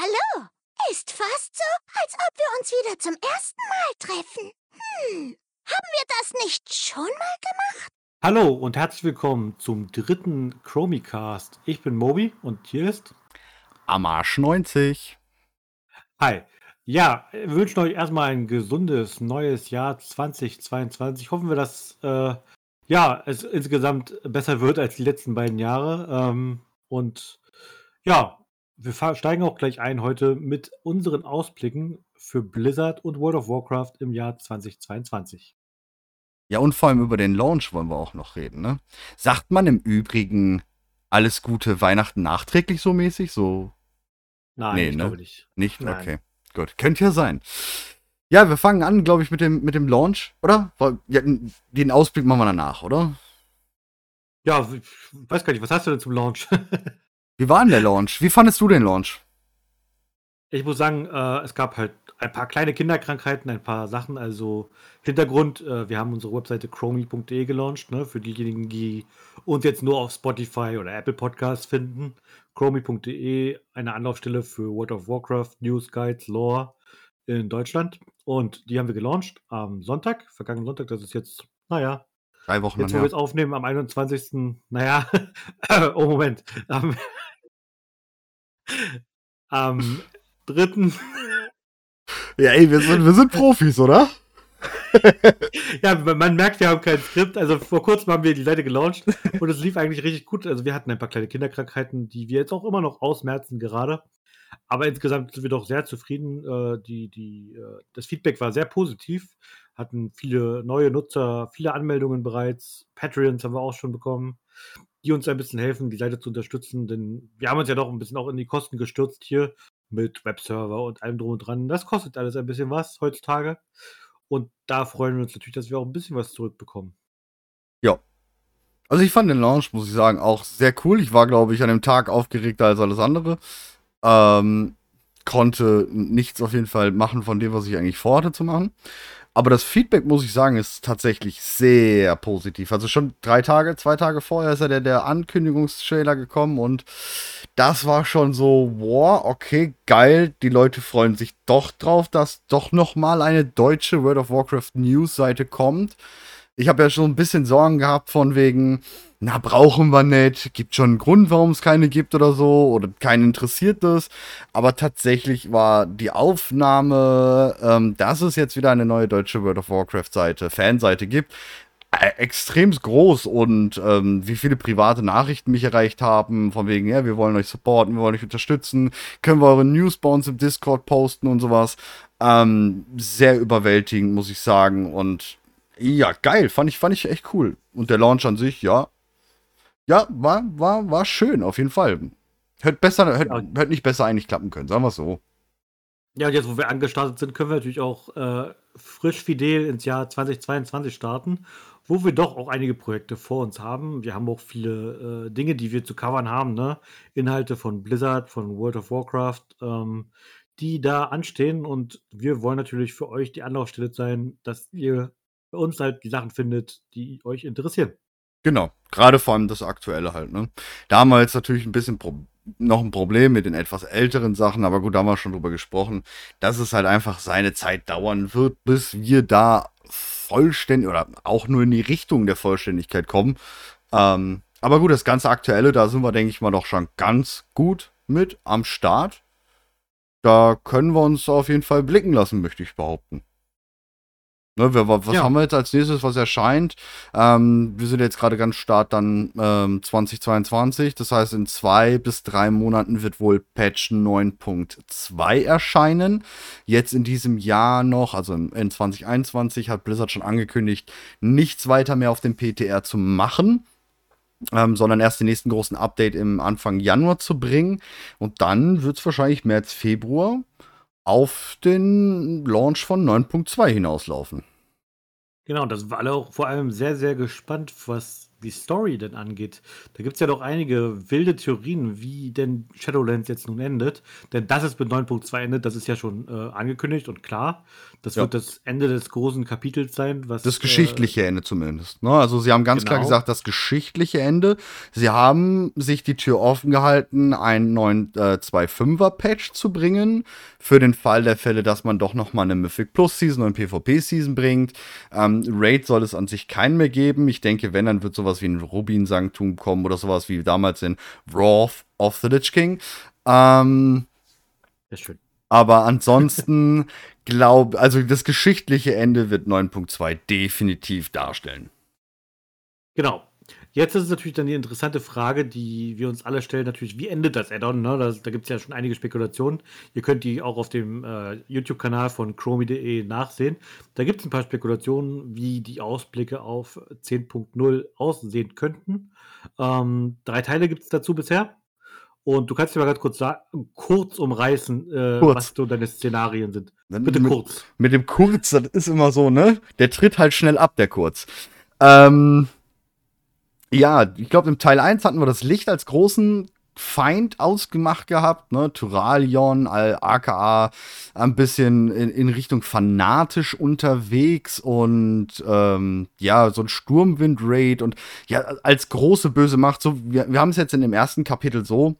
Hallo. Ist fast so, als ob wir uns wieder zum ersten Mal treffen. Hm, haben wir das nicht schon mal gemacht? Hallo und herzlich willkommen zum dritten Chromicast. Ich bin Mobi und hier ist Amarsch 90. Hi. Ja, wir wünschen euch erstmal ein gesundes neues Jahr 2022. Hoffen wir, dass äh, ja, es insgesamt besser wird als die letzten beiden Jahre. Ähm, und ja, wir steigen auch gleich ein heute mit unseren Ausblicken für Blizzard und World of Warcraft im Jahr 2022. Ja, und vor allem über den Launch wollen wir auch noch reden, ne? Sagt man im Übrigen alles Gute Weihnachten nachträglich so mäßig? So. Nein, nee, ich ne? glaube nicht. Nicht? Nein. Okay. Gut. Könnte ja sein. Ja, wir fangen an, glaube ich, mit dem, mit dem Launch, oder? Ja, den Ausblick machen wir danach, oder? Ja, ich weiß gar nicht, was hast du denn zum Launch? Wie war denn der Launch? Wie fandest du den Launch? Ich muss sagen, äh, es gab halt ein paar kleine Kinderkrankheiten, ein paar Sachen. Also Hintergrund, äh, wir haben unsere Webseite chromie.de gelauncht, ne, für diejenigen, die uns jetzt nur auf Spotify oder Apple Podcasts finden. chromie.de, eine Anlaufstelle für World of Warcraft, News, Guides, Lore in Deutschland. Und die haben wir gelauncht am Sonntag, vergangenen Sonntag, das ist jetzt, naja, drei Wochen Jetzt, wo wir es aufnehmen, am 21. Naja, oh Moment. Am, am 3. Ja, ey, wir sind, wir sind Profis, oder? ja, man merkt, wir haben kein Skript. Also vor kurzem haben wir die Seite gelauncht und es lief eigentlich richtig gut. Also wir hatten ein paar kleine Kinderkrankheiten, die wir jetzt auch immer noch ausmerzen gerade. Aber insgesamt sind wir doch sehr zufrieden. Äh, die, die, äh, das Feedback war sehr positiv. Hatten viele neue Nutzer, viele Anmeldungen bereits. Patreons haben wir auch schon bekommen, die uns ein bisschen helfen, die Seite zu unterstützen. Denn wir haben uns ja doch ein bisschen auch in die Kosten gestürzt hier mit Webserver und allem drum und dran. Das kostet alles ein bisschen was heutzutage. Und da freuen wir uns natürlich, dass wir auch ein bisschen was zurückbekommen. Ja. Also ich fand den Launch, muss ich sagen, auch sehr cool. Ich war, glaube ich, an dem Tag aufgeregter als alles andere. Ähm, konnte nichts auf jeden Fall machen von dem, was ich eigentlich vorhatte zu machen. Aber das Feedback, muss ich sagen, ist tatsächlich sehr positiv. Also schon drei Tage, zwei Tage vorher ist ja der, der Ankündigungstrailer gekommen und das war schon so, wow, okay, geil. Die Leute freuen sich doch drauf, dass doch nochmal eine deutsche World of Warcraft News-Seite kommt. Ich habe ja schon ein bisschen Sorgen gehabt von wegen, na, brauchen wir nicht, gibt schon einen Grund, warum es keine gibt oder so, oder keinen interessiert das. Aber tatsächlich war die Aufnahme, ähm, dass es jetzt wieder eine neue deutsche World of Warcraft-Seite, Fanseite gibt, äh, extrem groß und ähm, wie viele private Nachrichten mich erreicht haben, von wegen, ja, wir wollen euch supporten, wir wollen euch unterstützen, können wir eure News bei uns im Discord posten und sowas. Ähm, sehr überwältigend, muss ich sagen. Und ja, geil, fand ich, fand ich echt cool. Und der Launch an sich, ja. Ja, war, war, war schön, auf jeden Fall. Hätte besser, hätte, hätte nicht besser eigentlich klappen können, sagen wir es so. Ja, und jetzt, wo wir angestartet sind, können wir natürlich auch äh, frisch fidel ins Jahr 2022 starten, wo wir doch auch einige Projekte vor uns haben. Wir haben auch viele äh, Dinge, die wir zu covern haben, ne? Inhalte von Blizzard, von World of Warcraft, ähm, die da anstehen. Und wir wollen natürlich für euch die Anlaufstelle sein, dass ihr bei uns halt die Sachen findet, die euch interessieren. Genau, gerade vor allem das Aktuelle halt. Ne? Damals natürlich ein bisschen Pro noch ein Problem mit den etwas älteren Sachen, aber gut, da haben wir schon drüber gesprochen, dass es halt einfach seine Zeit dauern wird, bis wir da vollständig oder auch nur in die Richtung der Vollständigkeit kommen. Ähm, aber gut, das ganze Aktuelle, da sind wir, denke ich mal, doch schon ganz gut mit am Start. Da können wir uns auf jeden Fall blicken lassen, möchte ich behaupten. Ne, was ja. haben wir jetzt als nächstes, was erscheint? Ähm, wir sind jetzt gerade ganz start dann ähm, 2022. Das heißt, in zwei bis drei Monaten wird wohl Patch 9.2 erscheinen. Jetzt in diesem Jahr noch, also in 2021, hat Blizzard schon angekündigt, nichts weiter mehr auf dem PTR zu machen. Ähm, sondern erst den nächsten großen Update im Anfang Januar zu bringen. Und dann wird es wahrscheinlich März, Februar auf den Launch von 9.2 hinauslaufen. Genau, da sind wir alle auch vor allem sehr, sehr gespannt, was die Story denn angeht, da gibt es ja doch einige wilde Theorien, wie denn Shadowlands jetzt nun endet. Denn das ist mit 9.2 endet, das ist ja schon äh, angekündigt und klar. Das Ja. wird das Ende des großen Kapitels sein. Was, Das geschichtliche Ende zumindest. Ne? Also sie haben ganz klar Genau. gesagt, das geschichtliche Ende. Sie haben sich die Tür offen gehalten, einen neuen äh, 2.5er Patch zu bringen. Für den Fall der Fälle, dass man doch noch mal eine Mythic Plus Season und PvP Season bringt. Ähm, Raid soll es an sich keinen mehr geben. Ich denke, wenn, dann wird sowas wie ein Rubin-Sanktum kommen oder sowas wie damals in Wrath of the Lich King. Ähm, äh, Sehr schön. aber ansonsten glaube, also das geschichtliche Ende wird 9.2 definitiv darstellen. Genau. Jetzt ist es natürlich dann die interessante Frage, die wir uns alle stellen, natürlich, wie endet das Add-on? Ne? Da, da gibt es ja schon einige Spekulationen. Ihr könnt die auch auf dem äh, YouTube-Kanal von chromi.de nachsehen. Da gibt es ein paar Spekulationen, wie die Ausblicke auf 10.0 aussehen könnten. Ähm, drei Teile gibt es dazu bisher. Und du kannst dir mal ganz kurz sagen, kurz umreißen, äh, Kurz. was so deine Szenarien sind. Dann Bitte mit, kurz. Mit dem Kurz, das ist immer so, ne? Der tritt halt schnell ab, der Kurz. Ähm, ja, ich glaube, im Teil 1 hatten wir das Licht als großen Feind ausgemacht gehabt, ne? Tyralion, Al- aka ein bisschen in, in Richtung fanatisch unterwegs und ähm, ja, so ein Sturmwind-Raid und ja, als große böse Macht, so, wir, wir haben es jetzt in dem ersten Kapitel so,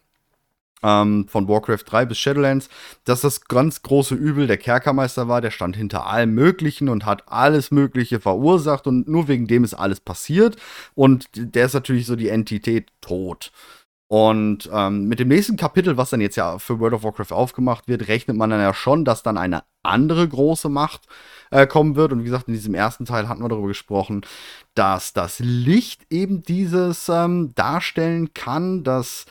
ähm, von Warcraft 3 bis Shadowlands, dass das ganz große Übel der Kerkermeister war, der stand hinter allem Möglichen und hat alles Mögliche verursacht und nur wegen dem ist alles passiert und der ist natürlich so die Entität tot. Und ähm, mit dem nächsten Kapitel, was dann jetzt ja für World of Warcraft aufgemacht wird, rechnet man dann ja schon, dass dann eine andere große Macht äh, kommen wird. Und wie gesagt, in diesem ersten Teil hatten wir darüber gesprochen, dass das Licht eben dieses ähm, darstellen kann, dass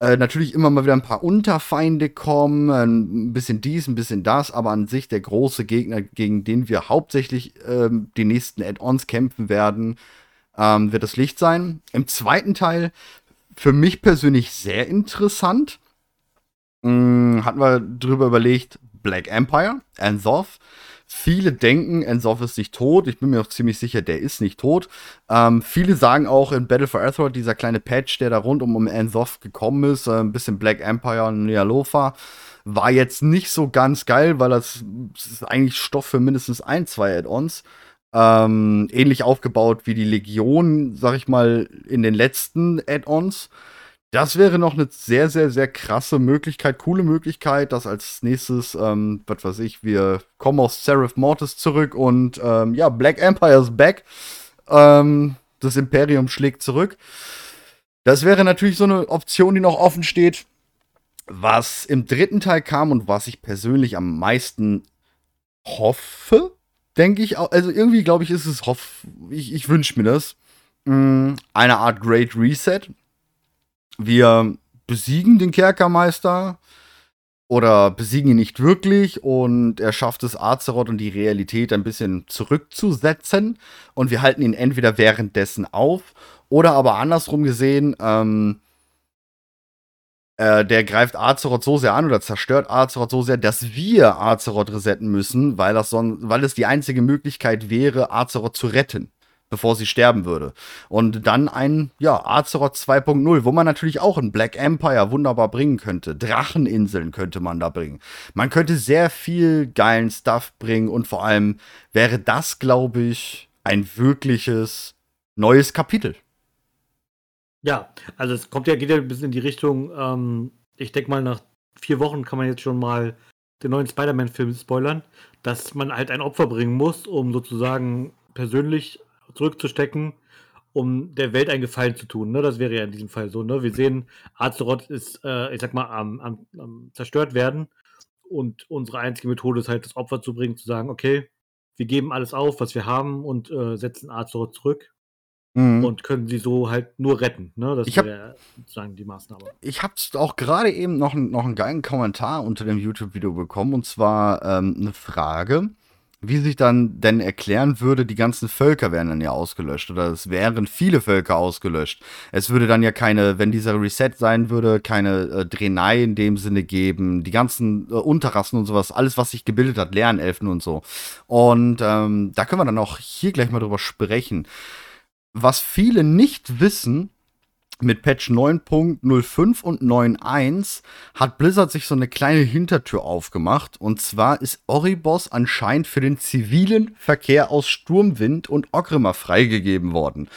äh, natürlich immer mal wieder ein paar Unterfeinde kommen, ein bisschen dies, ein bisschen das, aber an sich der große Gegner, gegen den wir hauptsächlich ähm, die nächsten Add-ons kämpfen werden, ähm, wird das Licht sein. Im zweiten Teil für mich persönlich sehr interessant. Hm, hatten wir drüber überlegt, Black Empire, Anzoth. Viele denken, Ensoff ist nicht tot. Ich bin mir auch ziemlich sicher, der ist nicht tot. Ähm, viele sagen auch in Battle for Azeroth, dieser kleine Patch, der da rund um, um Ensoff gekommen ist, äh, ein bisschen Black Empire und Nealofa, war jetzt nicht so ganz geil, weil das, das ist eigentlich Stoff für mindestens ein, zwei Add-ons. Ähm, ähnlich aufgebaut wie die Legion, sag ich mal, in den letzten Add-ons. Das wäre noch eine sehr, sehr, sehr krasse Möglichkeit, coole Möglichkeit, dass als nächstes, ähm, was weiß ich, wir kommen aus Seraph Mortis zurück und ähm, ja, Black Empire is back. Ähm, das Imperium schlägt zurück. Das wäre natürlich so eine Option, die noch offen steht. Was im dritten Teil kam und was ich persönlich am meisten hoffe, denke ich, also irgendwie glaube ich, ist es hoff, ich, ich wünsche mir das. Mm, Eine Art Great Reset. Wir besiegen den Kerkermeister oder besiegen ihn nicht wirklich und er schafft es, Azeroth und die Realität ein bisschen zurückzusetzen und wir halten ihn entweder währenddessen auf oder aber andersrum gesehen, ähm, äh, der greift Azeroth so sehr an oder zerstört Azeroth so sehr, dass wir Azeroth resetten müssen, weil, das son weil es die einzige Möglichkeit wäre, Azeroth zu retten, bevor sie sterben würde. Und dann ein, ja, Azeroth 2.0, wo man natürlich auch ein Black Empire wunderbar bringen könnte. Dracheninseln könnte man da bringen. Man könnte sehr viel geilen Stuff bringen und vor allem wäre das, glaube ich, ein wirkliches neues Kapitel. Ja, also es kommt ja, geht ja ein bisschen in die Richtung, ähm, ich denke mal, nach vier Wochen kann man jetzt schon mal den neuen Spider-Man-Film spoilern, dass man halt ein Opfer bringen muss, um sozusagen persönlich zurückzustecken, um der Welt einen Gefallen zu tun. Ne? Das wäre ja in diesem Fall so. Ne? Wir sehen, Azeroth ist, äh, ich sag mal, am, am, am zerstört werden und unsere einzige Methode ist halt, das Opfer zu bringen, zu sagen, okay, wir geben alles auf, was wir haben und äh, setzen Azeroth zurück Mhm. und können sie so halt nur retten. Ne? Das Ich hab- wäre sozusagen die Maßnahme. ich habe auch gerade eben noch, noch einen geilen Kommentar unter dem YouTube-Video bekommen und zwar ähm, eine Frage, wie sich dann denn erklären würde, die ganzen Völker wären dann ja ausgelöscht oder es wären viele Völker ausgelöscht. Es würde dann ja keine, wenn dieser Reset sein würde, keine äh, Drenai in dem Sinne geben, die ganzen äh, Unterrassen und sowas, alles, was sich gebildet hat, Lernelfen und so. Und ähm, da können wir dann auch hier gleich mal drüber sprechen. was viele nicht wissen, mit Patch 9.05 und 9.1 hat Blizzard sich so eine kleine Hintertür aufgemacht. Und zwar ist Oribos anscheinend für den zivilen Verkehr aus Sturmwind und Ogrimmar freigegeben worden.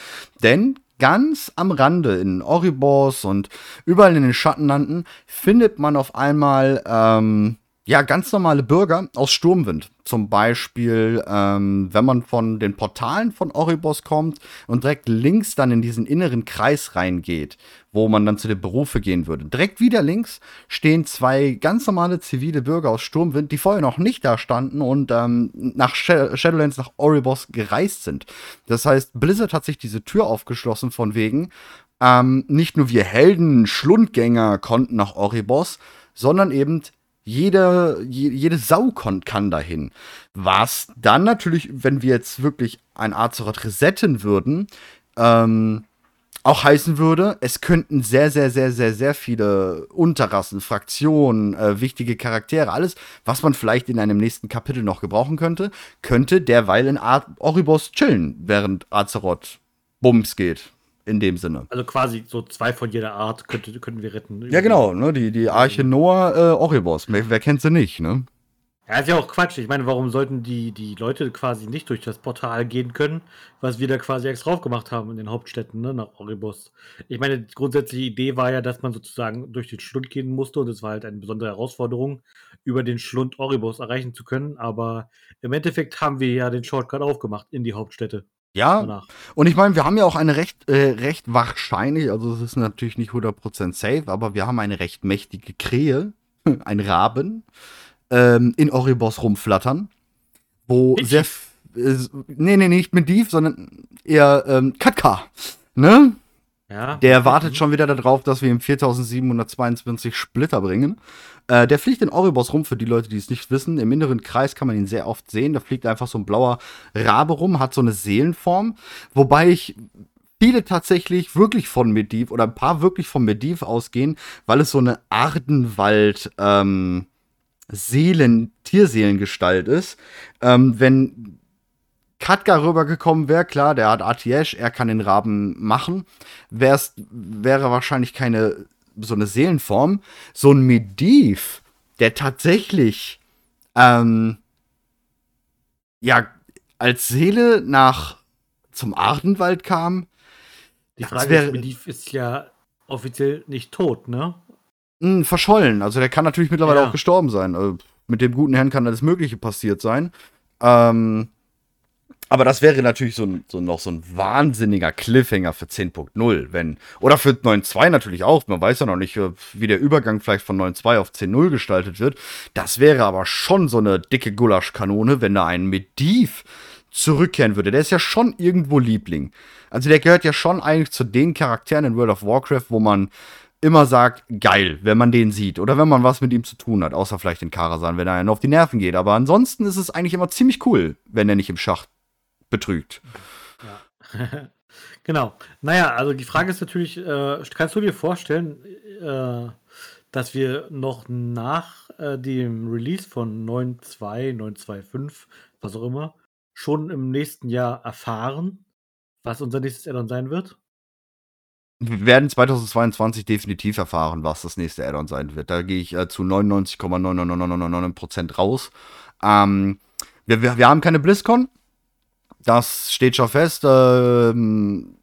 Denn ganz am Rande in Oribos und überall in den Schattenlanden findet man auf einmal ähm, ja, ganz normale Bürger aus Sturmwind. Zum Beispiel, ähm, wenn man von den Portalen von Oribos kommt und direkt links dann in diesen inneren Kreis reingeht, wo man dann zu den Berufe gehen würde. Direkt wieder links stehen zwei ganz normale zivile Bürger aus Sturmwind, die vorher noch nicht da standen und ähm, nach Shadowlands, nach Oribos gereist sind. Das heißt, Blizzard hat sich diese Tür aufgeschlossen von wegen, ähm, nicht nur wir Helden, Schlundgänger konnten nach Oribos, sondern eben jede, jede Sau kann, kann dahin. Was dann natürlich, wenn wir jetzt wirklich ein Azeroth resetten würden, ähm, auch heißen würde, es könnten sehr, sehr, sehr, sehr, sehr viele Unterrassen, Fraktionen, äh, wichtige Charaktere, alles, was man vielleicht in einem nächsten Kapitel noch gebrauchen könnte, könnte derweil in Ar Oribos chillen, während Azeroth Bums geht in dem Sinne. Also quasi so zwei von jeder Art könnte, könnten wir retten. Ja, genau, ne? Die, die Arche Noah äh, Oribos. Wer, wer kennt sie nicht, ne? Ja, ist ja auch Quatsch. Ich meine, warum sollten die, die Leute quasi nicht durch das Portal gehen können, was wir da quasi extra drauf gemacht haben in den Hauptstädten, ne, nach Oribos? Ich meine, die grundsätzliche Idee war ja, dass man sozusagen durch den Schlund gehen musste und es war halt eine besondere Herausforderung, über den Schlund Oribos erreichen zu können. Aber im Endeffekt haben wir ja den Shortcut aufgemacht in die Hauptstädte. Ja, danach. und ich meine, wir haben ja auch eine recht, äh, recht wahrscheinlich, also es ist natürlich nicht 100% safe, aber wir haben eine recht mächtige Krähe, ein Raben, ähm, in Oribos rumflattern, wo ich? sehr, äh, nee, nee, nicht Mediv, sondern eher ähm, Katka, ne? Ja. Der wartet schon wieder darauf, dass wir ihm 4722 Splitter bringen. Äh, der fliegt in Oribos rum, für die Leute, die es nicht wissen. Im inneren Kreis kann man ihn sehr oft sehen. Da fliegt einfach so ein blauer Rabe rum, hat so eine Seelenform. Wobei ich viele tatsächlich wirklich von Mediv oder ein paar wirklich von Mediv ausgehen, weil es so eine Ardenwald ähm, Seelen, Tierseelengestalt ist. Ähm, wenn Katka rübergekommen wäre, klar, der hat Atiyesh, er kann den Raben machen, wär's, wäre wahrscheinlich keine so eine Seelenform. So ein Mediv, der tatsächlich ähm, ja als Seele nach zum Ardenwald kam. Die Frage wär, ist, Mediv ist ja offiziell nicht tot, ne? Mh, hm, verschollen. Also der kann natürlich mittlerweile ja. auch gestorben sein. Also, mit dem guten Herrn kann alles Mögliche passiert sein. Ähm, aber das wäre natürlich so, so noch so ein wahnsinniger Cliffhanger für 10.0, wenn. Oder für 9.2 natürlich auch. Man weiß ja noch nicht, äh, wie der Übergang vielleicht von 9.2 auf 10.0 gestaltet wird. Das wäre aber schon so eine dicke Gulaschkanone, wenn da ein Mediv zurückkehren würde. Der ist ja schon irgendwo Liebling. Also der gehört ja schon eigentlich zu den Charakteren in World of Warcraft, wo man immer sagt, geil, wenn man den sieht oder wenn man was mit ihm zu tun hat, außer vielleicht den Karasan, wenn er einen auf die Nerven geht. Aber ansonsten ist es eigentlich immer ziemlich cool, wenn er nicht im Schacht betrügt. Ja. genau. Naja, also die Frage ist natürlich, äh, kannst du dir vorstellen, äh, dass wir noch nach äh, dem Release von 9.2, 9.2.5, was auch immer, schon im nächsten Jahr erfahren, was unser nächstes Addon sein wird? Wir werden 2022 definitiv erfahren, was das nächste Addon sein wird. Da gehe ich äh, zu 99,9999% raus. Ähm, wir, wir, wir haben keine BlizzCon, das steht schon fest. Ähm,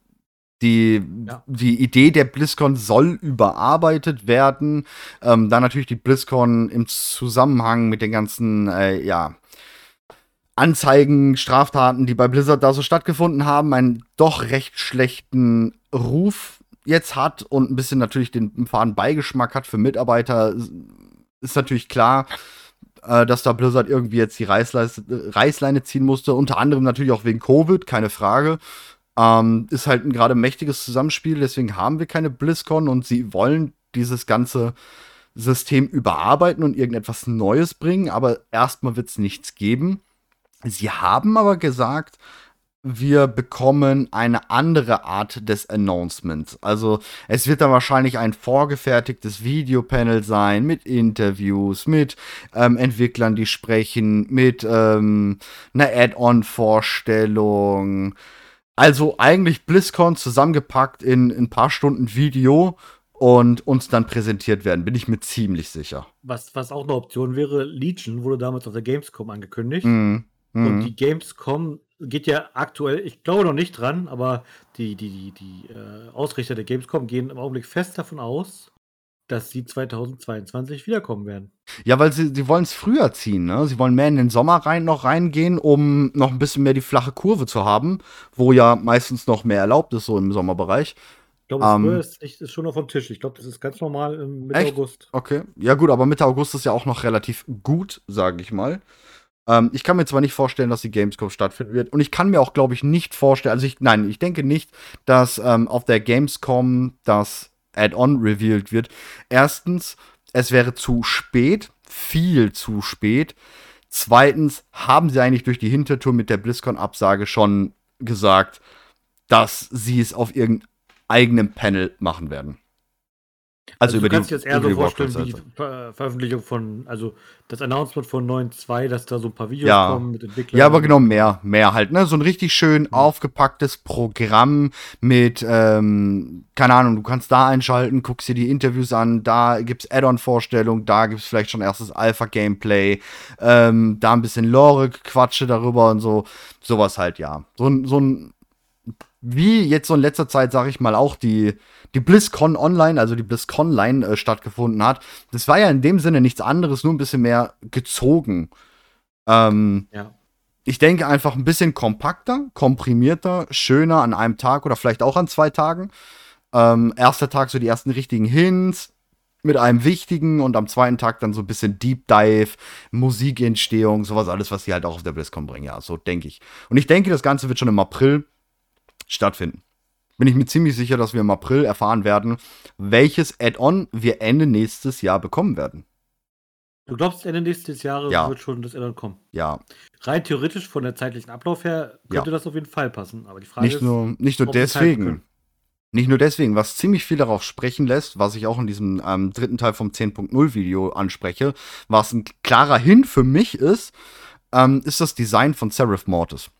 die, ja. die Idee der BlizzCon soll überarbeitet werden. Ähm, da natürlich die BlizzCon im Zusammenhang mit den ganzen, äh, ja, Anzeigen, Straftaten, die bei Blizzard da so stattgefunden haben, einen doch recht schlechten Ruf jetzt hat und ein bisschen natürlich den faden Beigeschmack hat für Mitarbeiter, ist natürlich klar äh, dass da Blizzard irgendwie jetzt die Reißleine ziehen musste. Unter anderem natürlich auch wegen Covid, keine Frage. Ähm, ist halt ein gerade mächtiges Zusammenspiel, deswegen haben wir keine BlizzCon und sie wollen dieses ganze System überarbeiten und irgendetwas Neues bringen, aber erstmal wird es nichts geben. Sie haben aber gesagt, wir bekommen eine andere Art des Announcements. Also es wird dann wahrscheinlich ein vorgefertigtes Videopanel sein mit Interviews, mit ähm, Entwicklern, die sprechen, mit ähm, einer Add-on-Vorstellung. Also eigentlich BlizzCon zusammengepackt in ein paar Stunden Video und uns dann präsentiert werden, bin ich mir ziemlich sicher. Was, was auch eine Option wäre, Legion wurde damals auf der Gamescom angekündigt. Mhm. Und Mhm. die Gamescom geht ja aktuell, ich glaube noch nicht dran, aber die, die, die, die äh, Ausrichter der Gamescom gehen im Augenblick fest davon aus, dass sie 2022 wiederkommen werden. Ja, weil sie, sie wollen es früher ziehen, ne? Sie wollen mehr in den Sommer rein noch reingehen, um noch ein bisschen mehr die flache Kurve zu haben, wo ja meistens noch mehr erlaubt ist, so im Sommerbereich. Ich glaube, Ähm. früher ist, ist schon noch vom Tisch. Ich glaube, das ist ganz normal im Mitte Echt? August. Okay. Ja, gut, aber Mitte August ist ja auch noch relativ gut, sage ich mal. Ähm, ich kann mir zwar nicht vorstellen, dass die Gamescom stattfinden wird. Und ich kann mir auch, glaube ich, nicht vorstellen, also ich, nein, ich denke nicht, dass ähm, auf der Gamescom das Add-on revealed wird. Erstens, es wäre zu spät, viel zu spät. Zweitens, haben sie eigentlich durch die Hintertour mit der BlizzCon-Absage schon gesagt, dass sie es auf irgendeinem eigenen Panel machen werden. Also, über du kannst die, dir das eher so vorstellen wie die Ver Veröffentlichung von, also das Announcement von 9.2, dass da so ein paar Videos Ja. kommen mit Entwicklern. Ja, aber genau mehr, mehr halt, ne? So ein richtig schön Mhm. aufgepacktes Programm mit, ähm, keine Ahnung, du kannst da einschalten, guckst dir die Interviews an, da gibt's Add-on-Vorstellungen, da gibt's vielleicht schon erstes Alpha-Gameplay, ähm, da ein bisschen Lore-Quatsche darüber und so, sowas halt, ja. So ein, so ein, wie jetzt so in letzter Zeit, sag ich mal, auch die, die BlizzCon Online, also die BlizzCon Line äh, stattgefunden hat. Das war ja in dem Sinne nichts anderes, nur ein bisschen mehr gezogen. Ähm, Ja. ich denke einfach ein bisschen kompakter, komprimierter, schöner an einem Tag oder vielleicht auch an zwei Tagen. Ähm, erster Tag so die ersten richtigen Hints mit einem wichtigen und am zweiten Tag dann so ein bisschen Deep Dive, Musikentstehung, sowas alles, was die halt auch auf der BlizzCon bringen. Ja, so denke ich. Und ich denke, das Ganze wird schon im April stattfinden. Bin ich mir ziemlich sicher, dass wir im April erfahren werden, welches Add-on wir Ende nächstes Jahr bekommen werden. Du glaubst, Ende nächstes Jahres Ja. wird schon das Addon kommen? Ja, Rein theoretisch von der zeitlichen Ablauf her könnte Ja. das auf jeden Fall passen. Aber die Frage nicht ist, nur, nicht nur deswegen. Nicht nur deswegen, was ziemlich viel darauf sprechen lässt, was ich auch in diesem ähm, dritten Teil vom 10.0 Video anspreche, was ein klarer Hin für mich ist, ähm, ist das Design von Seraph Mortis.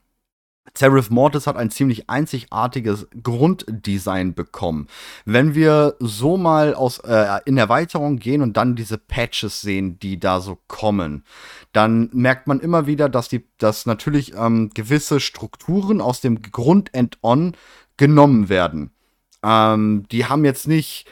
Seraph Mortis hat ein ziemlich einzigartiges Grunddesign bekommen. Wenn wir so mal aus, äh, in Erweiterung gehen und dann diese Patches sehen, die da so kommen, dann merkt man immer wieder, dass, die, dass natürlich ähm, gewisse Strukturen aus dem Grund-End-On genommen werden. Ähm, die haben jetzt nicht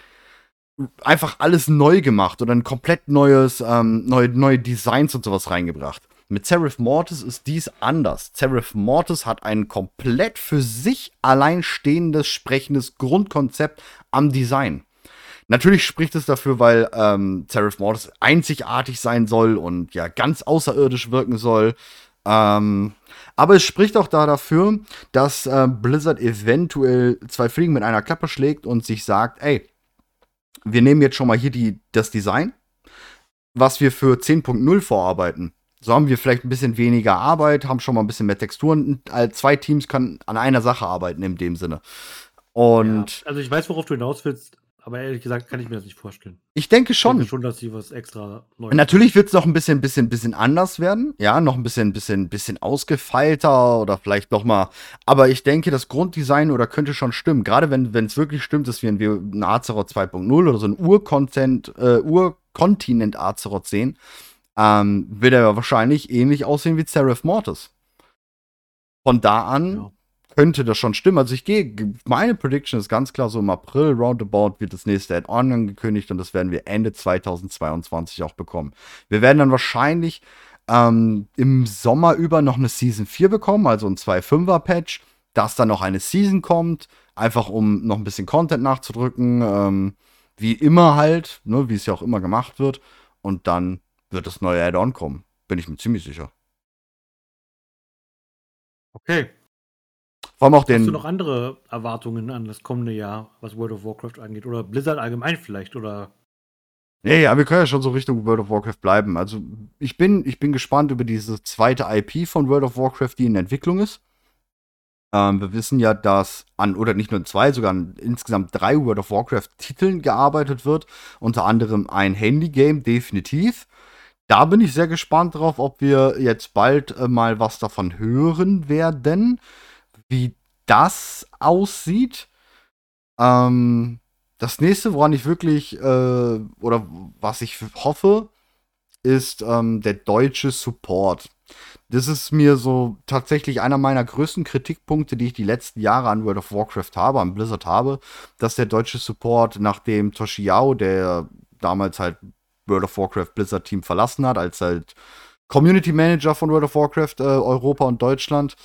einfach alles neu gemacht oder ein komplett neues, ähm, neue, neue Designs und sowas reingebracht. Mit Seraph Mortis ist dies anders. Seraph Mortis hat ein komplett für sich alleinstehendes, sprechendes Grundkonzept am Design. Natürlich spricht es dafür, weil ähm, Seraph Mortis einzigartig sein soll und ja ganz außerirdisch wirken soll. Ähm, aber es spricht auch da dafür, dass äh, Blizzard eventuell zwei Fliegen mit einer Klappe schlägt und sich sagt, ey, wir nehmen jetzt schon mal hier die, das Design, was wir für 10.0 vorarbeiten. So haben wir vielleicht ein bisschen weniger Arbeit, haben schon mal ein bisschen mehr Texturen. Zwei Teams können an einer Sache arbeiten in dem Sinne. Und ja, also ich weiß, worauf du hinaus willst, aber ehrlich gesagt kann ich mir das nicht vorstellen. ich denke Ich schon. denke schon, dass sie was extra neu Natürlich wird es noch ein bisschen, bisschen, bisschen anders werden. Ja, noch ein bisschen, bisschen, bisschen ausgefeilter oder vielleicht noch mal. Aber ich denke, das Grunddesign oder könnte schon stimmen. Gerade wenn es wirklich stimmt, dass wir ein, ein Azeroth 2.0 oder so ein Urcontent, äh, Urkontinent Azeroth sehen, ähm, wird er wahrscheinlich ähnlich aussehen wie Seraph Mortis. Von da an Ja. könnte das schon stimmen. Also ich gehe, meine Prediction ist ganz klar so im April roundabout wird das nächste Add-on angekündigt und das werden wir Ende 2022 auch bekommen. Wir werden dann wahrscheinlich ähm, im Sommer über noch eine Season 4 bekommen, also ein 2.5er Patch, dass dann noch eine Season kommt, einfach um noch ein bisschen Content nachzudrücken, ähm, wie immer halt, ne, wie es ja auch immer gemacht wird und dann wird das neue Add-on kommen, bin ich mir ziemlich sicher. Okay. Vor allem auch Hast du den, noch andere Erwartungen an das kommende Jahr, was World of Warcraft angeht? Oder Blizzard allgemein vielleicht? Oder Nee, ja, wir können ja schon so Richtung World of Warcraft bleiben. Also ich bin, ich bin gespannt über diese zweite IP von World of Warcraft, die in Entwicklung ist. Ähm, wir wissen ja, dass an, oder nicht nur zwei, sogar an insgesamt drei World of Warcraft-Titeln gearbeitet wird. Unter anderem ein Handy-Game, definitiv. Da bin ich sehr gespannt drauf, ob wir jetzt bald äh, mal was davon hören werden. Wie das aussieht. Ähm, das nächste, woran ich wirklich, äh, oder was ich hoffe, ist ähm, der deutsche Support. Das ist mir so tatsächlich einer meiner größten Kritikpunkte, die ich die letzten Jahre an World of Warcraft habe, an Blizzard habe, dass der deutsche Support, nachdem Toshiao, der damals halt World of Warcraft Blizzard Team verlassen hat, als halt Community Manager von World of Warcraft äh, Europa und Deutschland,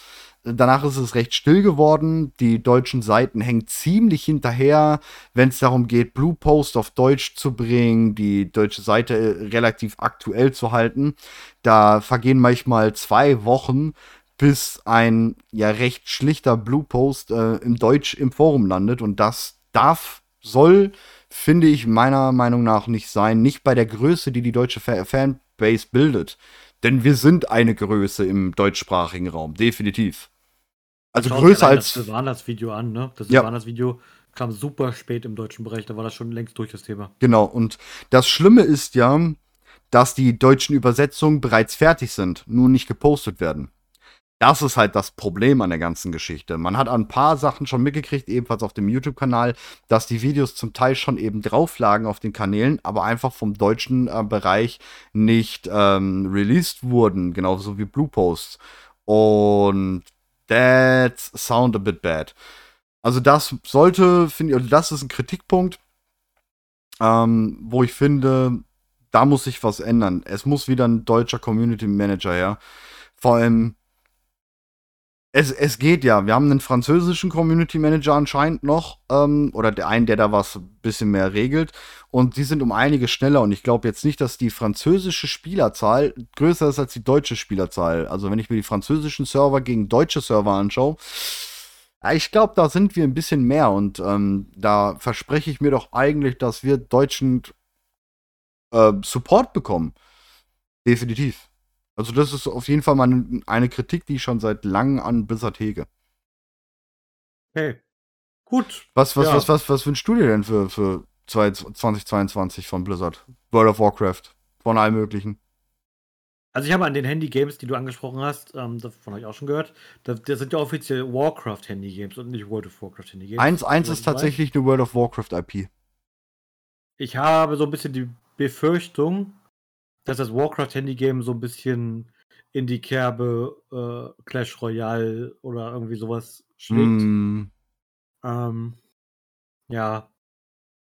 Danach ist es recht still geworden. Die deutschen Seiten hängen ziemlich hinterher, wenn es darum geht, Blue Post auf Deutsch zu bringen, die deutsche Seite äh, relativ aktuell zu halten. Da vergehen manchmal zwei Wochen, bis ein ja recht schlichter Blue Post äh, im Deutsch im Forum landet. Und das darf, soll, finde ich meiner Meinung nach nicht sein. Nicht bei der Größe, die die deutsche Fanbase bildet. Denn wir sind eine Größe im deutschsprachigen Raum, definitiv. Also Schaut größer als. Das Sylvanas-Video an, ne? Das Sylvanas-Video kam super spät im deutschen Bereich, da war das schon längst durch das Thema. Genau, und das Schlimme ist ja, dass die deutschen Übersetzungen bereits fertig sind, nur nicht gepostet werden. Das ist halt das Problem an der ganzen Geschichte. Man hat ein paar Sachen schon mitgekriegt, ebenfalls auf dem YouTube-Kanal, dass die Videos zum Teil schon eben drauf lagen auf den Kanälen, aber einfach vom deutschen äh, Bereich nicht ähm, released wurden, genauso wie Blue Posts. Und that sound a bit bad. Also das sollte, finde ich, also das ist ein Kritikpunkt, ähm, wo ich finde, da muss sich was ändern. Es muss wieder ein deutscher Community Manager her. Vor allem, es, es geht ja. Wir haben einen französischen Community Manager anscheinend noch. Ähm, oder der einen, der da was ein bisschen mehr regelt. Und die sind um einige schneller. Und ich glaube jetzt nicht, dass die französische Spielerzahl größer ist als die deutsche Spielerzahl. Also wenn ich mir die französischen Server gegen deutsche Server anschaue, ich glaube, da sind wir ein bisschen mehr. Und ähm, da verspreche ich mir doch eigentlich, dass wir deutschen äh, Support bekommen. Definitiv. Also das ist auf jeden Fall mal eine Kritik, die ich schon seit langem an Blizzard hege. Okay. Gut. Was, was, ja. was, was, was wünschst du dir denn für, für 2022 von Blizzard? World of Warcraft. Von allem möglichen. Also ich habe an den Handy-Games, die du angesprochen hast, ähm, davon habe ich auch schon gehört, das, das sind ja offiziell Warcraft-Handy-Games und nicht World of Warcraft-Handy-Games. Eins, eins ist tatsächlich eine World of Warcraft-IP. Ich habe so ein bisschen die Befürchtung, dass das Warcraft-Handy-Game so ein bisschen in die Kerbe äh, Clash Royale oder irgendwie sowas schlägt. Mm. Ähm, ja.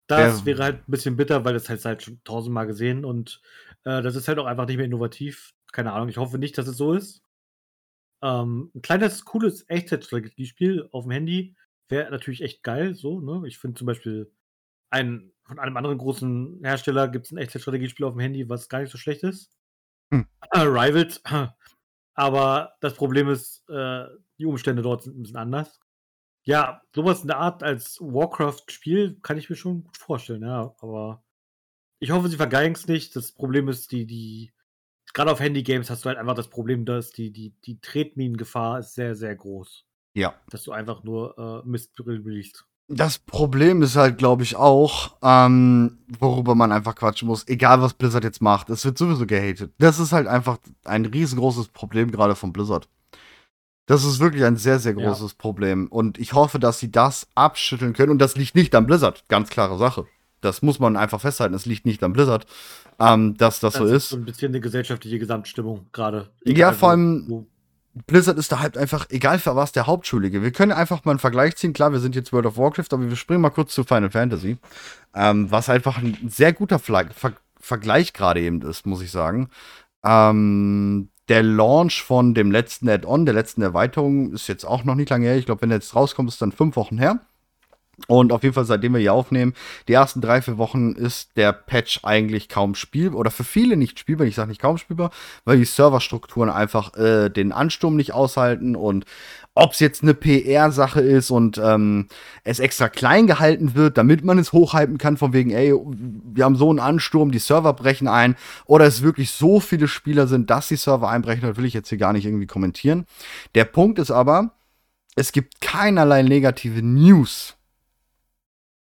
Das ja. wäre halt ein bisschen bitter, weil das halt seit schon tausendmal gesehen und äh, das ist halt auch einfach nicht mehr innovativ. Keine Ahnung, ich hoffe nicht, dass es so ist. Ähm, ein kleines, cooles Echtzeitstrategiespiel auf dem Handy wäre natürlich echt geil, so, ne? Ich finde zum Beispiel ein von einem anderen großen Hersteller gibt es ein Echtzeitstrategiespiel auf dem Handy, was gar nicht so schlecht ist. Hm. Äh, Rivals. Aber das Problem ist, äh, die Umstände dort sind ein bisschen anders. Ja, sowas in der Art als Warcraft-Spiel kann ich mir schon gut vorstellen, ja. Aber ich hoffe, sie vergeigen es nicht. Das Problem ist, die, die, gerade auf Handy-Games hast du halt einfach das Problem, dass die, die, die Tretminengefahr ist sehr, sehr groß. Ja. Dass du einfach nur äh, Mist released. Das Problem ist halt, glaube ich, auch, ähm, worüber man einfach quatschen muss, egal was Blizzard jetzt macht, es wird sowieso gehatet. Das ist halt einfach ein riesengroßes Problem gerade von Blizzard. Das ist wirklich ein sehr, sehr großes ja. Problem. Und ich hoffe, dass sie das abschütteln können. Und das liegt nicht an Blizzard. Ganz klare Sache. Das muss man einfach festhalten. Es liegt nicht an Blizzard, ähm, dass das, das so ist. So ein bisschen eine gesellschaftliche Gesamtstimmung gerade. Ja, vor allem, wo, Blizzard ist da halt einfach, egal für was, der Hauptschuldige. Wir können einfach mal einen Vergleich ziehen. Klar, wir sind jetzt World of Warcraft, aber wir springen mal kurz zu Final Fantasy. Ähm, was einfach ein sehr guter Ver Ver Vergleich gerade eben ist, muss ich sagen. Ähm, der Launch von dem letzten Add-on, der letzten Erweiterung, ist jetzt auch noch nicht lange her. Ich glaube, wenn er jetzt rauskommt, ist dann fünf Wochen her. Und auf jeden Fall, seitdem wir hier aufnehmen, die ersten drei, vier Wochen ist der Patch eigentlich kaum spielbar oder für viele nicht spielbar. Ich sage nicht kaum spielbar, weil die Serverstrukturen einfach äh, den Ansturm nicht aushalten und ob es jetzt eine PR-Sache ist und ähm, es extra klein gehalten wird, damit man es hochhalten kann, von wegen, ey, wir haben so einen Ansturm, die Server brechen ein, oder es wirklich so viele Spieler sind, dass die Server einbrechen, das will ich jetzt hier gar nicht irgendwie kommentieren. Der Punkt ist aber, es gibt keinerlei negative News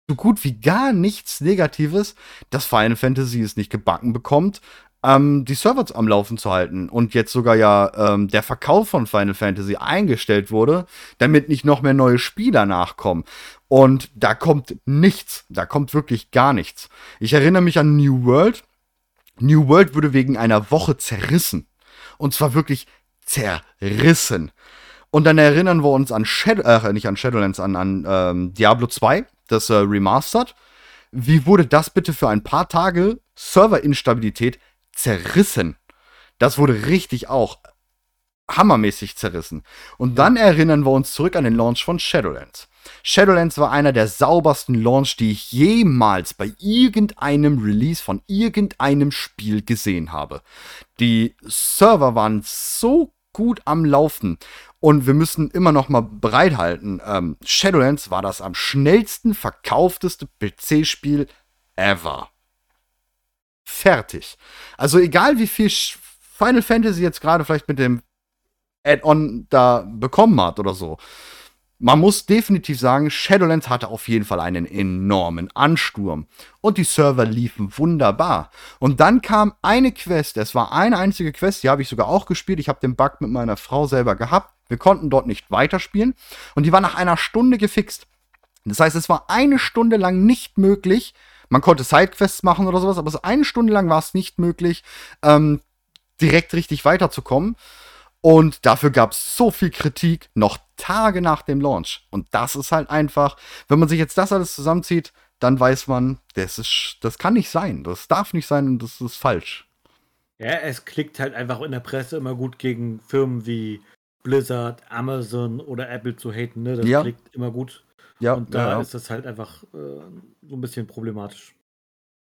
so gut wie gar nichts Negatives, dass Final Fantasy es nicht gebacken bekommt, ähm, die Server am Laufen zu halten. Und jetzt sogar ja ähm, der Verkauf von Final Fantasy eingestellt wurde, damit nicht noch mehr neue Spieler nachkommen. Und da kommt nichts. Da kommt wirklich gar nichts. Ich erinnere mich an New World. New World wurde wegen einer Woche zerrissen. Und zwar wirklich zerrissen. Und dann erinnern wir uns an Shadow, äh, nicht an Shadowlands, an, an ähm, Diablo 2, das äh, Remastered. Wie wurde das bitte für ein paar Tage Serverinstabilität zerrissen? Das wurde richtig auch hammermäßig zerrissen. Und dann erinnern wir uns zurück an den Launch von Shadowlands. Shadowlands war einer der saubersten Launch, die ich jemals bei irgendeinem Release von irgendeinem Spiel gesehen habe. Die Server waren so gut am Laufen und wir müssen immer noch mal bereithalten. Ähm, Shadowlands war das am schnellsten verkaufteste PC-Spiel ever. Fertig. Also egal wie viel Final Fantasy jetzt gerade vielleicht mit dem Add-on da bekommen hat oder so. Man muss definitiv sagen, Shadowlands hatte auf jeden Fall einen enormen Ansturm. Und die Server liefen wunderbar. Und dann kam eine Quest, es war eine einzige Quest, die habe ich sogar auch gespielt. Ich habe den Bug mit meiner Frau selber gehabt. Wir konnten dort nicht weiterspielen. Und die war nach einer Stunde gefixt. Das heißt, es war eine Stunde lang nicht möglich. Man konnte Sidequests machen oder sowas, aber so eine Stunde lang war es nicht möglich, ähm, direkt richtig weiterzukommen. Und dafür gab es so viel Kritik noch Tage nach dem Launch. Und das ist halt einfach, wenn man sich jetzt das alles zusammenzieht, dann weiß man, das, ist, das kann nicht sein. Das darf nicht sein und das ist falsch. Ja, es klickt halt einfach in der Presse immer gut gegen Firmen wie Blizzard, Amazon oder Apple zu haten. Ne? Das ja. klickt immer gut. Ja, und da ja, ja. ist das halt einfach äh, so ein bisschen problematisch.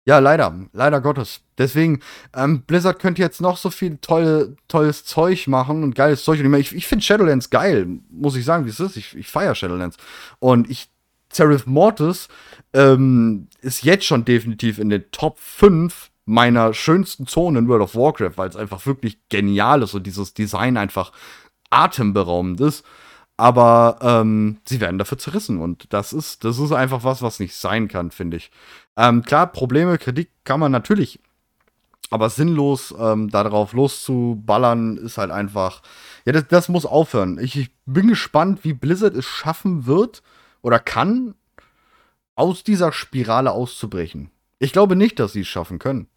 Ja, leider, leider Gottes. Deswegen, ähm, Blizzard könnte jetzt noch so viel tolle, tolles Zeug machen und geiles Zeug. Und ich, ich finde Shadowlands geil, muss ich sagen, wie es ist. Ich, ich feiere Shadowlands. Und ich, Seraph Mortis ähm, ist jetzt schon definitiv in den Top 5 meiner schönsten Zonen in World of Warcraft, weil es einfach wirklich genial ist und dieses Design einfach atemberaubend ist. Aber ähm, sie werden dafür zerrissen und das ist, das ist einfach was, was nicht sein kann, finde ich. Ähm, klar, Probleme, Kritik kann man natürlich, aber sinnlos ähm, darauf loszuballern ist halt einfach, ja, das, das muss aufhören. Ich, ich bin gespannt, wie Blizzard es schaffen wird oder kann, aus dieser Spirale auszubrechen. Ich glaube nicht, dass sie es schaffen können.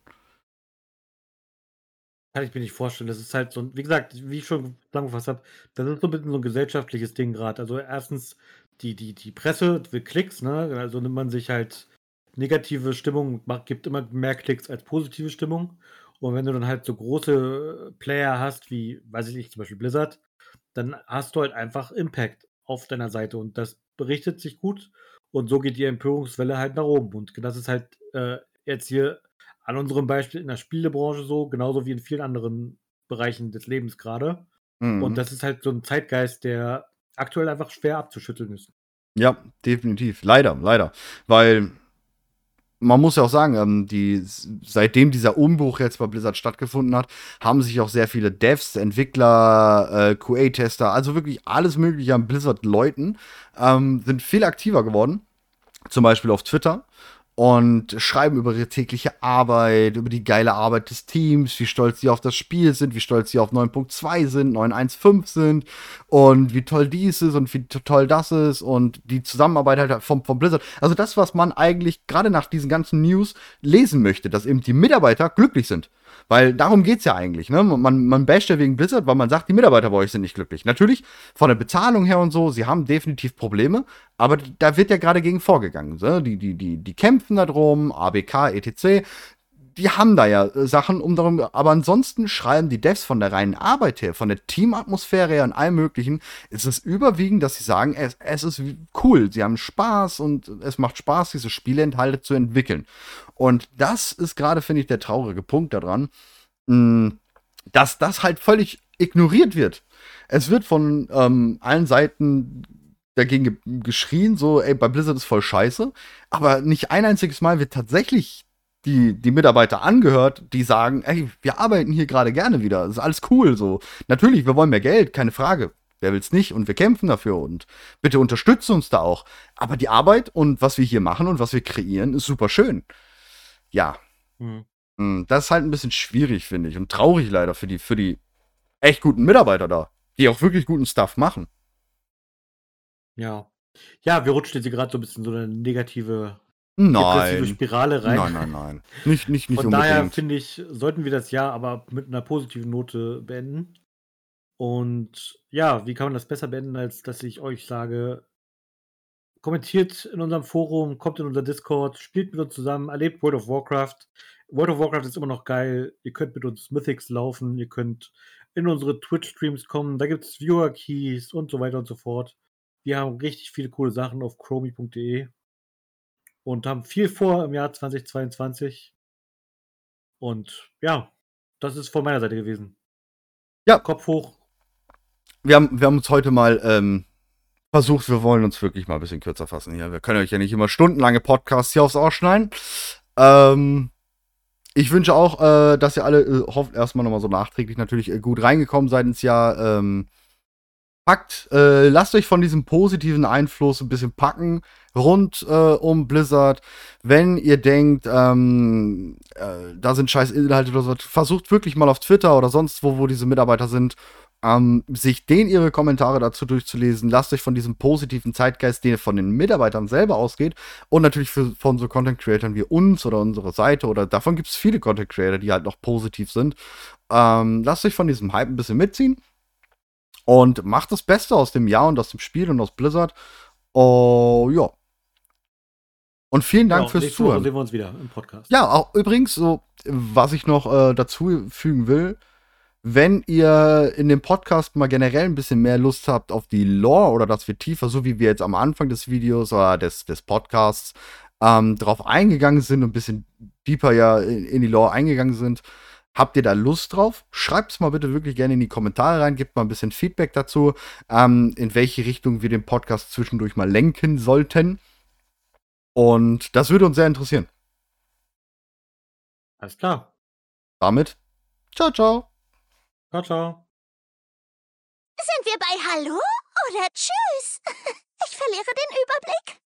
Kann ich mir nicht vorstellen. Das ist halt so, wie gesagt, wie ich schon zusammengefasst habe, das ist so ein bisschen so ein gesellschaftliches Ding gerade. Also erstens die, die, die Presse will Klicks, ne? Also nimmt man sich halt negative Stimmung, macht, gibt immer mehr Klicks als positive Stimmung. Und wenn du dann halt so große Player hast, wie, weiß ich nicht, zum Beispiel Blizzard, dann hast du halt einfach Impact auf deiner Seite und das berichtet sich gut und so geht die Empörungswelle halt nach oben. Und das ist halt äh, jetzt hier an unserem Beispiel in der Spielebranche so, genauso wie in vielen anderen Bereichen des Lebens gerade. Mhm. Und das ist halt so ein Zeitgeist, der aktuell einfach schwer abzuschütteln ist. Ja, definitiv. Leider, leider. Weil man muss ja auch sagen, ähm, die, seitdem dieser Umbruch jetzt bei Blizzard stattgefunden hat, haben sich auch sehr viele Devs, Entwickler, äh, QA-Tester, also wirklich alles Mögliche an Blizzard-Leuten, ähm, sind viel aktiver geworden. Zum Beispiel auf Twitter und schreiben über ihre tägliche Arbeit, über die geile Arbeit des Teams, wie stolz sie auf das Spiel sind, wie stolz sie auf 9.2 sind, 9.1.5 sind und wie toll dies ist und wie toll das ist und die Zusammenarbeit halt vom, vom Blizzard. Also das, was man eigentlich gerade nach diesen ganzen News lesen möchte, dass eben die Mitarbeiter glücklich sind. Weil darum geht's ja eigentlich. Ne? Man, man basht ja wegen Blizzard, weil man sagt, die Mitarbeiter bei euch sind nicht glücklich. Natürlich, von der Bezahlung her und so, sie haben definitiv Probleme, aber da wird ja gerade gegen vorgegangen. Ne? Die, die, die, die kämpfen da drum, ABK, etc die haben da ja äh, Sachen um darum, aber ansonsten schreiben die Devs von der reinen Arbeit her, von der Teamatmosphäre her und allem möglichen, ist es überwiegend, dass sie sagen, es, es ist cool, sie haben Spaß und es macht Spaß, diese Spieleenthalte zu entwickeln. Und das ist gerade, finde ich, der traurige Punkt daran, mh, dass das halt völlig ignoriert wird. Es wird von ähm, allen Seiten dagegen geschrien, so, ey, bei Blizzard ist voll scheiße. Aber nicht ein einziges Mal wird tatsächlich die, die Mitarbeiter angehört, die sagen, ey, wir arbeiten hier gerade gerne wieder, das ist alles cool so. Natürlich, wir wollen mehr Geld, keine Frage. Wer will's nicht? Und wir kämpfen dafür und bitte unterstützt uns da auch. Aber die Arbeit und was wir hier machen und was wir kreieren, ist super schön. Ja. Hm. Hm, Das ist halt ein bisschen schwierig, finde ich. Und traurig leider für die, für die echt guten Mitarbeiter da, die auch wirklich guten Stuff machen. Ja. Ja, wir rutschen jetzt gerade so ein bisschen so eine negative, Nein. Spirale rein. Nein, nein, nein. Nicht, nicht, nicht Von daher unbedingt. finde ich, sollten wir das Jahr aber mit einer positiven Note beenden. Und ja, wie kann man das besser beenden, als dass ich euch sage, kommentiert in unserem Forum, kommt in unser Discord, spielt mit uns zusammen, erlebt World of Warcraft. World of Warcraft ist immer noch geil. Ihr könnt mit uns Mythics laufen, ihr könnt in unsere Twitch-Streams kommen, da gibt es Viewer-Keys und so weiter und so fort. Wir haben richtig viele coole Sachen auf chromi.de und haben viel vor im Jahr 2022. Und ja, das ist von meiner Seite gewesen. Ja. Kopf hoch. Wir haben, wir haben uns heute mal ähm, versucht, wir wollen uns wirklich mal ein bisschen kürzer fassen hier. Wir können euch ja nicht immer stundenlange Podcasts hier aufs Ohr schneiden. Ähm, ich wünsche auch, äh, dass ihr alle äh, hofft erstmal nochmal so nachträglich natürlich äh, gut reingekommen seid ins Jahr. Ähm, packt, äh, lasst euch von diesem positiven Einfluss ein bisschen packen rund äh, um Blizzard. Wenn ihr denkt, ähm, äh, da sind scheiß Inhalte oder so, versucht wirklich mal auf Twitter oder sonst wo, wo diese Mitarbeiter sind, ähm, sich den ihre Kommentare dazu durchzulesen. Lasst euch von diesem positiven Zeitgeist, der von den Mitarbeitern selber ausgeht und natürlich für, von so Content Creatern wie uns oder unsere Seite oder davon gibt es viele Content Creator, die halt noch positiv sind. Ähm, lasst euch von diesem Hype ein bisschen mitziehen und macht das Beste aus dem Jahr und aus dem Spiel und aus Blizzard. Oh, ja. Und vielen Dank Ja, fürs nächste Woche Zuhören. sehen wir uns wieder im Podcast. Ja, auch übrigens, so, was ich noch äh, dazu fügen will, wenn ihr in dem Podcast mal generell ein bisschen mehr Lust habt auf die Lore oder dass wir tiefer, so wie wir jetzt am Anfang des Videos oder des, des Podcasts, ähm, drauf eingegangen sind und ein bisschen deeper ja in, in die Lore eingegangen sind, habt ihr da Lust drauf? Schreibt es mal bitte wirklich gerne in die Kommentare rein, gebt mal ein bisschen Feedback dazu, ähm, in welche Richtung wir den Podcast zwischendurch mal lenken sollten. Und das würde uns sehr interessieren. Alles klar. Damit, ciao, ciao. Ciao, ciao. Sind wir bei Hallo oder Tschüss? Ich verliere den Überblick.